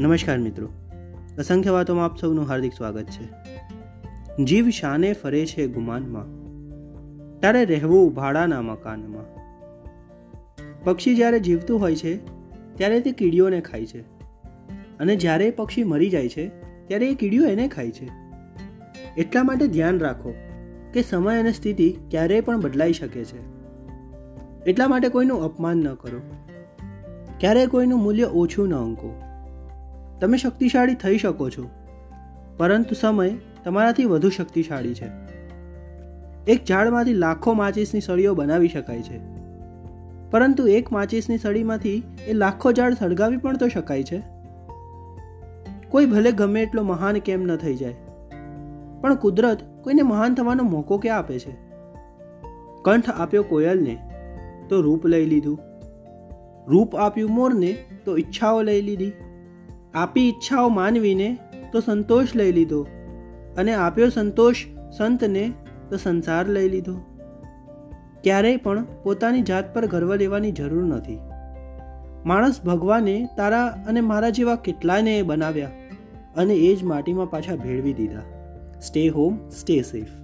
નમસ્કાર મિત્રો. અસંખ્ય વાતોમાં આપ સૌનું હાર્દિક સ્વાગત છે. જીવ શાને ફરે છે ગુમાનમાં. તારે રહેવું ભાડાના મકાનમાં. પક્ષી જ્યારે જીવતું હોય છે, ત્યારે તે કીડીઓને ખાય છે. અને જ્યારે પક્ષી મરી જાય છે, ત્યારે એ કીડીઓ એને ખાય છે. એટલા માટે ધ્યાન રાખો કે સમય અને સ્થિતિ ક્યારેય પણ બદલાઈ શકે છે. એટલા માટે કોઈનું અપમાન ન કરો. ક્યારેય કોઈનું મૂલ્ય ઓછું ન અંકો. તમે શક્તિશાળી થઈ શકો છો. પરંતુ સમય તમારાથી વધુ શક્તિશાળી છે. એક ઝાડમાંથી લાખો માચિસની સળીઓ બનાવી શકાય છે. પરંતુ એક માચિસની સળીમાંથી એ લાખો ઝાડ સળગાવી પણ તો શકાય છે. કોઈ ભલે ગમે એટલો મહાન કેમ ન થઈ જાય. પણ કુદરત કોઈને મહાન થવાનો મોકો ક્યાં આપે છે? કંઠ આપ્યો કોયલને, તો રૂપ લઈ લીધું. રૂપ આપ્યું મોરને, તો ઈચ્છાઓ લઈ લીધી. આપી ઈચ્છાઓ માનવીને તો સંતોષ લઈ લીધો અને આપ્યો સંતોષ સંતને તો સંસાર લઈ લીધો. ક્યારેય પણ પોતાની જાત પર ગર્વ લેવાની જરૂર નથી. માણસ ભગવાને તારા અને મારા જેવા કેટલાયને બનાવ્યા અને એ જ માટીમાં પાછા ભેળવી દીધા. Stay home stay safe